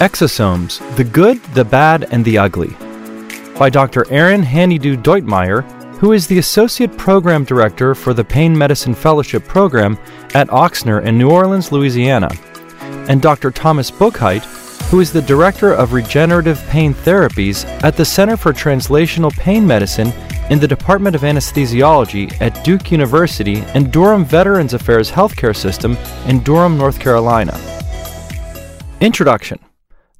Exosomes The Good, the Bad, and the Ugly by Dr. Aaron Hanyu-Deutmeyer, who is the Associate Program Director for the Pain Medicine Fellowship Program at Ochsner in New Orleans, Louisiana, and Dr. Thomas Buchheit, who is the Director of Regenerative Pain Therapies at the Center for Translational Pain Medicine in the Department of Anesthesiology at Duke University and Durham Veterans Affairs Healthcare System in Durham, North Carolina. Introduction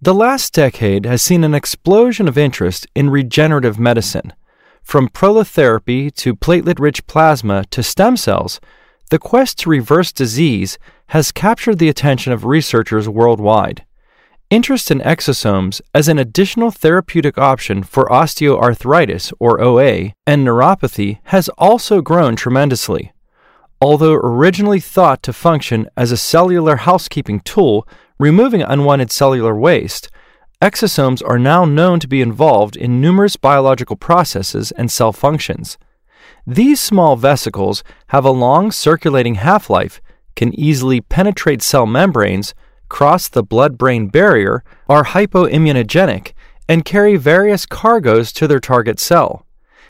the last decade has seen an explosion of interest in regenerative medicine. From prolotherapy to platelet rich plasma to stem cells, the quest to reverse disease has captured the attention of researchers worldwide. Interest in exosomes as an additional therapeutic option for osteoarthritis, or OA, and neuropathy has also grown tremendously. Although originally thought to function as a cellular housekeeping tool removing unwanted cellular waste, exosomes are now known to be involved in numerous biological processes and cell functions. These small vesicles have a long circulating half life, can easily penetrate cell membranes, cross the blood brain barrier, are hypoimmunogenic, and carry various cargoes to their target cell.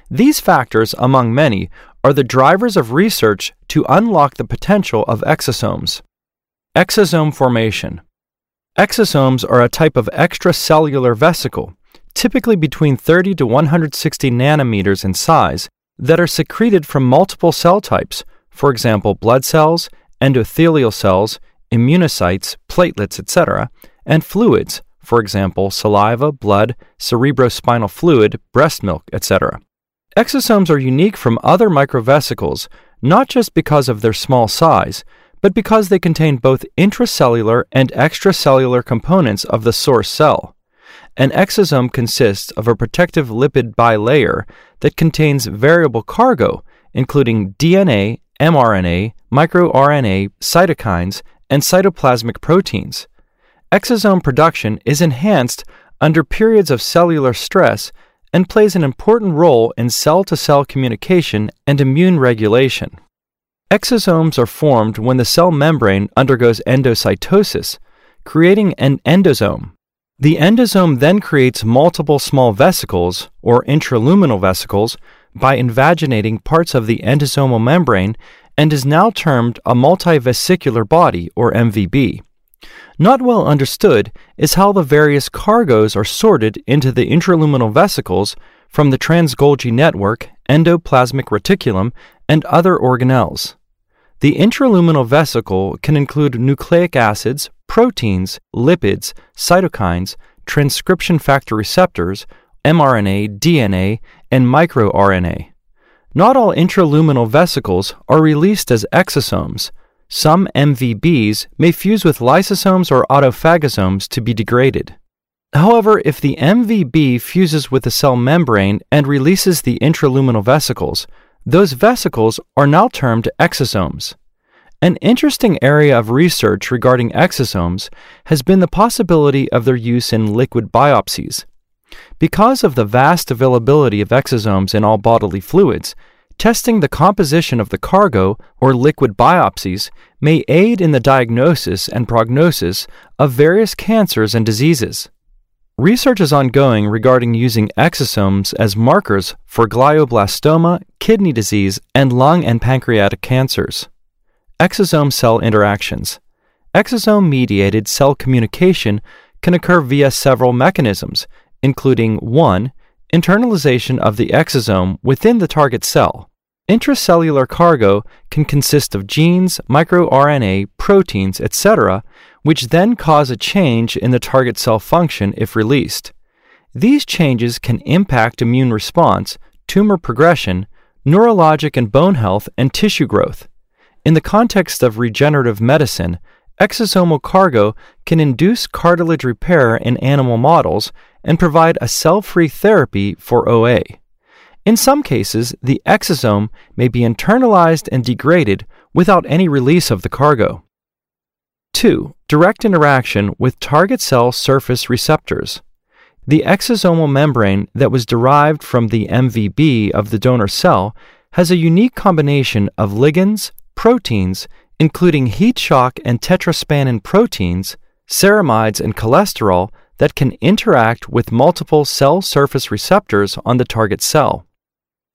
These factors, among many, are the drivers of research to unlock the potential of exosomes. Exosome formation. Exosomes are a type of extracellular vesicle, typically between 30 to 160 nanometers in size, that are secreted from multiple cell types, for example, blood cells, endothelial cells, immunocytes, platelets, etc., and fluids, for example, saliva, blood, cerebrospinal fluid, breast milk, etc. Exosomes are unique from other microvesicles not just because of their small size, but because they contain both intracellular and extracellular components of the source cell. An exosome consists of a protective lipid bilayer that contains variable cargo, including DNA, mRNA, microRNA, cytokines, and cytoplasmic proteins. Exosome production is enhanced under periods of cellular stress and plays an important role in cell to cell communication and immune regulation. Exosomes are formed when the cell membrane undergoes endocytosis, creating an endosome. The endosome then creates multiple small vesicles, or intraluminal vesicles, by invaginating parts of the endosomal membrane and is now termed a multivesicular body, or MVB. Not well understood is how the various cargoes are sorted into the intraluminal vesicles from the trans-Golgi network, endoplasmic reticulum, and other organelles. The intraluminal vesicle can include nucleic acids, proteins, lipids, cytokines, transcription factor receptors, mRNA, DNA, and microRNA. Not all intraluminal vesicles are released as exosomes. Some MVBs may fuse with lysosomes or autophagosomes to be degraded. However, if the MVB fuses with the cell membrane and releases the intraluminal vesicles, those vesicles are now termed exosomes. An interesting area of research regarding exosomes has been the possibility of their use in liquid biopsies. Because of the vast availability of exosomes in all bodily fluids, testing the composition of the cargo or liquid biopsies may aid in the diagnosis and prognosis of various cancers and diseases. Research is ongoing regarding using exosomes as markers for glioblastoma, kidney disease, and lung and pancreatic cancers. Exosome cell interactions. Exosome mediated cell communication can occur via several mechanisms, including 1. Internalization of the exosome within the target cell. Intracellular cargo can consist of genes, microRNA, proteins, etc., which then cause a change in the target cell function if released. These changes can impact immune response, tumor progression, neurologic and bone health, and tissue growth. In the context of regenerative medicine, exosomal cargo can induce cartilage repair in animal models and provide a cell free therapy for OA. In some cases, the exosome may be internalized and degraded without any release of the cargo. 2. Direct interaction with target cell surface receptors. The exosomal membrane that was derived from the MVB of the donor cell has a unique combination of ligands, proteins, including heat shock and tetraspanin proteins, ceramides, and cholesterol that can interact with multiple cell surface receptors on the target cell.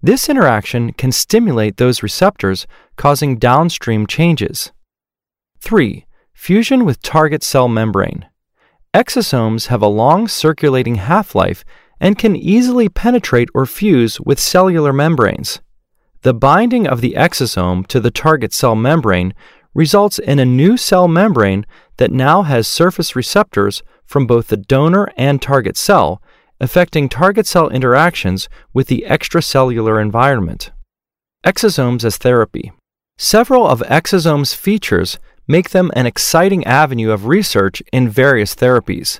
This interaction can stimulate those receptors, causing downstream changes. 3. Fusion with target cell membrane. Exosomes have a long circulating half life and can easily penetrate or fuse with cellular membranes. The binding of the exosome to the target cell membrane results in a new cell membrane that now has surface receptors from both the donor and target cell, affecting target cell interactions with the extracellular environment. Exosomes as therapy. Several of exosomes' features make them an exciting avenue of research in various therapies.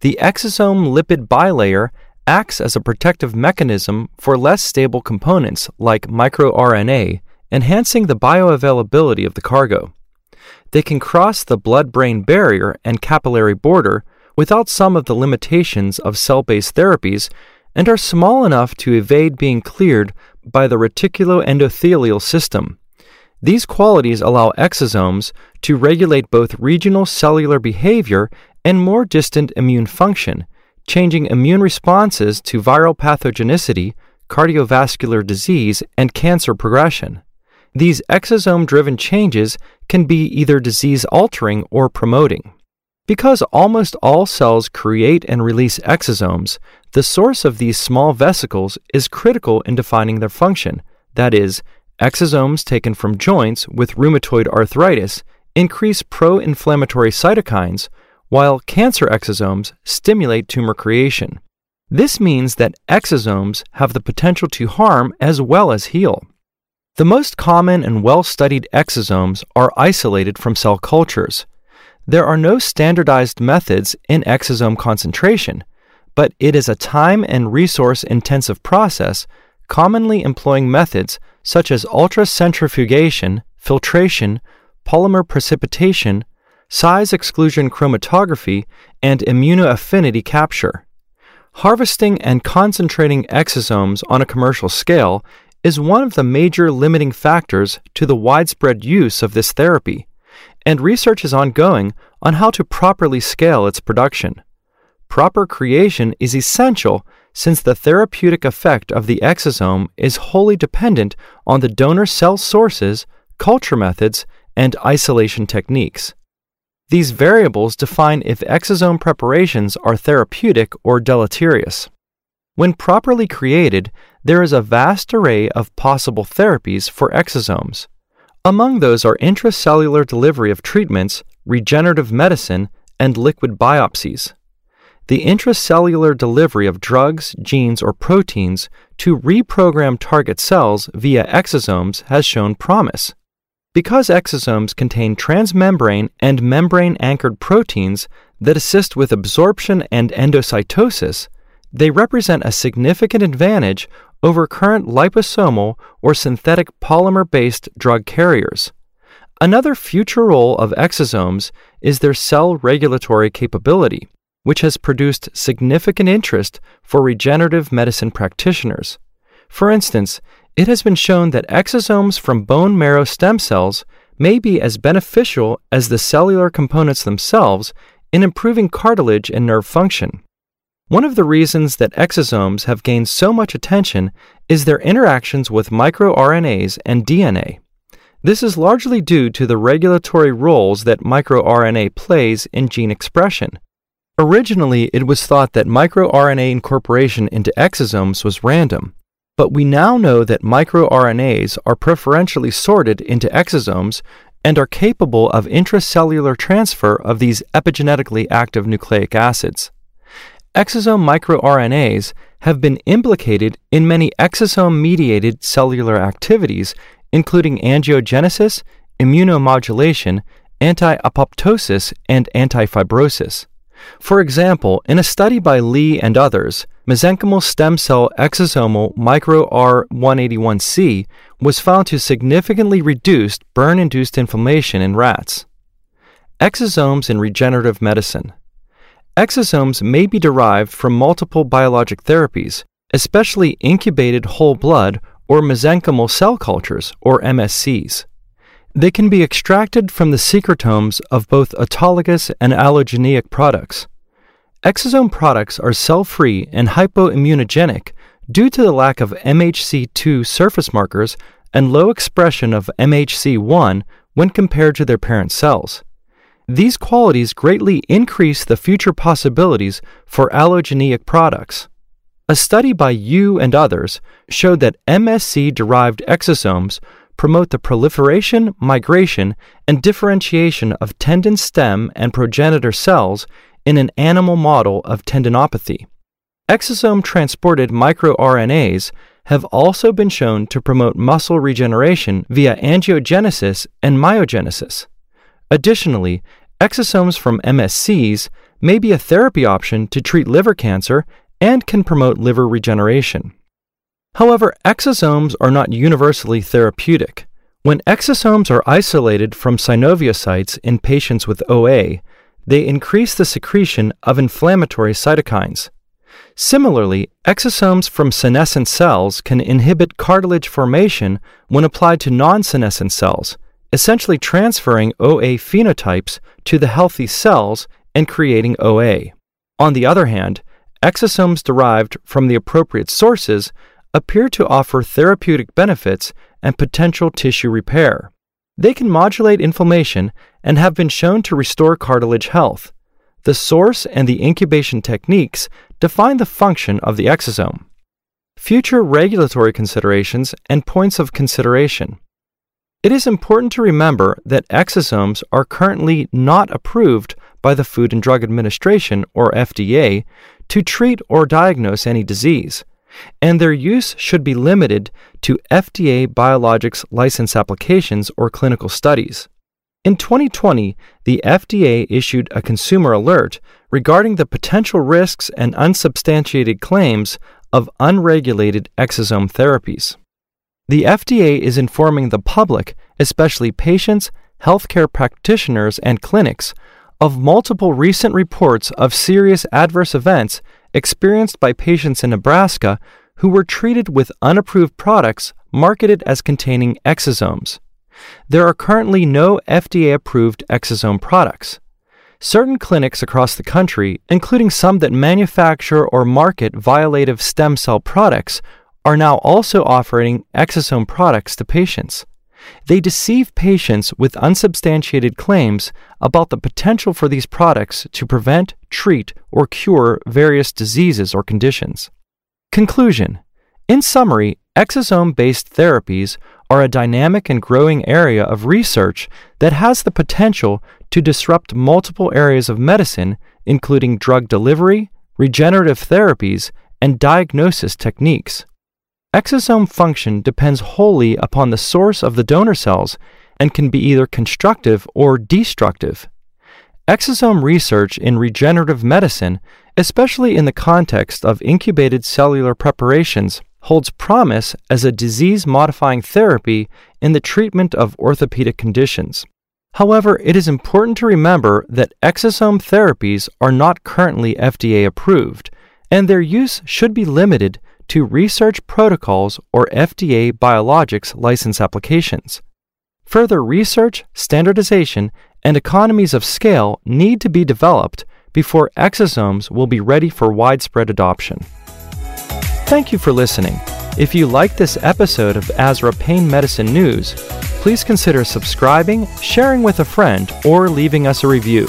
The exosome lipid bilayer acts as a protective mechanism for less stable components like microRNA, enhancing the bioavailability of the cargo. They can cross the blood brain barrier and capillary border without some of the limitations of cell based therapies and are small enough to evade being cleared by the reticuloendothelial system. These qualities allow exosomes to regulate both regional cellular behavior and more distant immune function, changing immune responses to viral pathogenicity, cardiovascular disease, and cancer progression. These exosome driven changes can be either disease altering or promoting. Because almost all cells create and release exosomes, the source of these small vesicles is critical in defining their function. That is, exosomes taken from joints with rheumatoid arthritis increase pro inflammatory cytokines, while cancer exosomes stimulate tumor creation. This means that exosomes have the potential to harm as well as heal. The most common and well studied exosomes are isolated from cell cultures. There are no standardized methods in exosome concentration, but it is a time and resource intensive process, commonly employing methods such as ultracentrifugation, filtration, polymer precipitation, size exclusion chromatography, and immunoaffinity capture. Harvesting and concentrating exosomes on a commercial scale is one of the major limiting factors to the widespread use of this therapy and research is ongoing on how to properly scale its production. Proper creation is essential since the therapeutic effect of the exosome is wholly dependent on the donor cell sources, culture methods, and isolation techniques. These variables define if exosome preparations are therapeutic or deleterious. When properly created, there is a vast array of possible therapies for exosomes. Among those are intracellular delivery of treatments, regenerative medicine, and liquid biopsies. The intracellular delivery of drugs, genes, or proteins to reprogram target cells via exosomes has shown promise. Because exosomes contain transmembrane and membrane anchored proteins that assist with absorption and endocytosis, they represent a significant advantage over current liposomal or synthetic polymer based drug carriers. Another future role of exosomes is their cell regulatory capability, which has produced significant interest for regenerative medicine practitioners. For instance, it has been shown that exosomes from bone marrow stem cells may be as beneficial as the cellular components themselves in improving cartilage and nerve function. One of the reasons that exosomes have gained so much attention is their interactions with microRNAs and DNA. This is largely due to the regulatory roles that microRNA plays in gene expression. Originally, it was thought that microRNA incorporation into exosomes was random, but we now know that microRNAs are preferentially sorted into exosomes and are capable of intracellular transfer of these epigenetically active nucleic acids exosome microRNAs have been implicated in many exosome mediated cellular activities, including angiogenesis, immunomodulation, anti apoptosis, and antifibrosis. For example, in a study by Lee and others, mesenchymal stem cell exosomal micro R181C was found to significantly reduce burn induced inflammation in rats. Exosomes in regenerative medicine. Exosomes may be derived from multiple biologic therapies, especially incubated whole blood or mesenchymal cell cultures, or MSCs. They can be extracted from the secretomes of both autologous and allogeneic products. Exosome products are cell free and hypoimmunogenic due to the lack of MHC2 surface markers and low expression of MHC1 when compared to their parent cells. These qualities greatly increase the future possibilities for allogeneic products. A study by Yu and others showed that MSC derived exosomes promote the proliferation, migration, and differentiation of tendon stem and progenitor cells in an animal model of tendinopathy. Exosome transported microRNAs have also been shown to promote muscle regeneration via angiogenesis and myogenesis. Additionally, exosomes from MSCs may be a therapy option to treat liver cancer and can promote liver regeneration. However, exosomes are not universally therapeutic. When exosomes are isolated from synoviocytes in patients with OA, they increase the secretion of inflammatory cytokines. Similarly, exosomes from senescent cells can inhibit cartilage formation when applied to non senescent cells, essentially transferring OA phenotypes to the healthy cells and creating OA. On the other hand, exosomes derived from the appropriate sources appear to offer therapeutic benefits and potential tissue repair. They can modulate inflammation and have been shown to restore cartilage health. The source and the incubation techniques define the function of the exosome. Future regulatory considerations and points of consideration. It is important to remember that exosomes are currently not approved by the Food and Drug Administration, or FDA, to treat or diagnose any disease, and their use should be limited to FDA biologics license applications or clinical studies. In 2020, the FDA issued a consumer alert regarding the potential risks and unsubstantiated claims of unregulated exosome therapies. The FDA is informing the public, especially patients, healthcare practitioners, and clinics, of multiple recent reports of serious adverse events experienced by patients in Nebraska who were treated with unapproved products marketed as containing exosomes. There are currently no FDA approved exosome products. Certain clinics across the country, including some that manufacture or market violative stem cell products, are now also offering exosome products to patients. They deceive patients with unsubstantiated claims about the potential for these products to prevent, treat, or cure various diseases or conditions. Conclusion In summary, exosome based therapies are a dynamic and growing area of research that has the potential to disrupt multiple areas of medicine, including drug delivery, regenerative therapies, and diagnosis techniques. Exosome function depends wholly upon the source of the donor cells and can be either constructive or destructive. Exosome research in regenerative medicine, especially in the context of incubated cellular preparations, holds promise as a disease modifying therapy in the treatment of orthopedic conditions. However, it is important to remember that exosome therapies are not currently FDA approved, and their use should be limited to research protocols or FDA biologics license applications. Further research, standardization, and economies of scale need to be developed before exosomes will be ready for widespread adoption. Thank you for listening. If you like this episode of ASRA Pain Medicine News, please consider subscribing, sharing with a friend, or leaving us a review.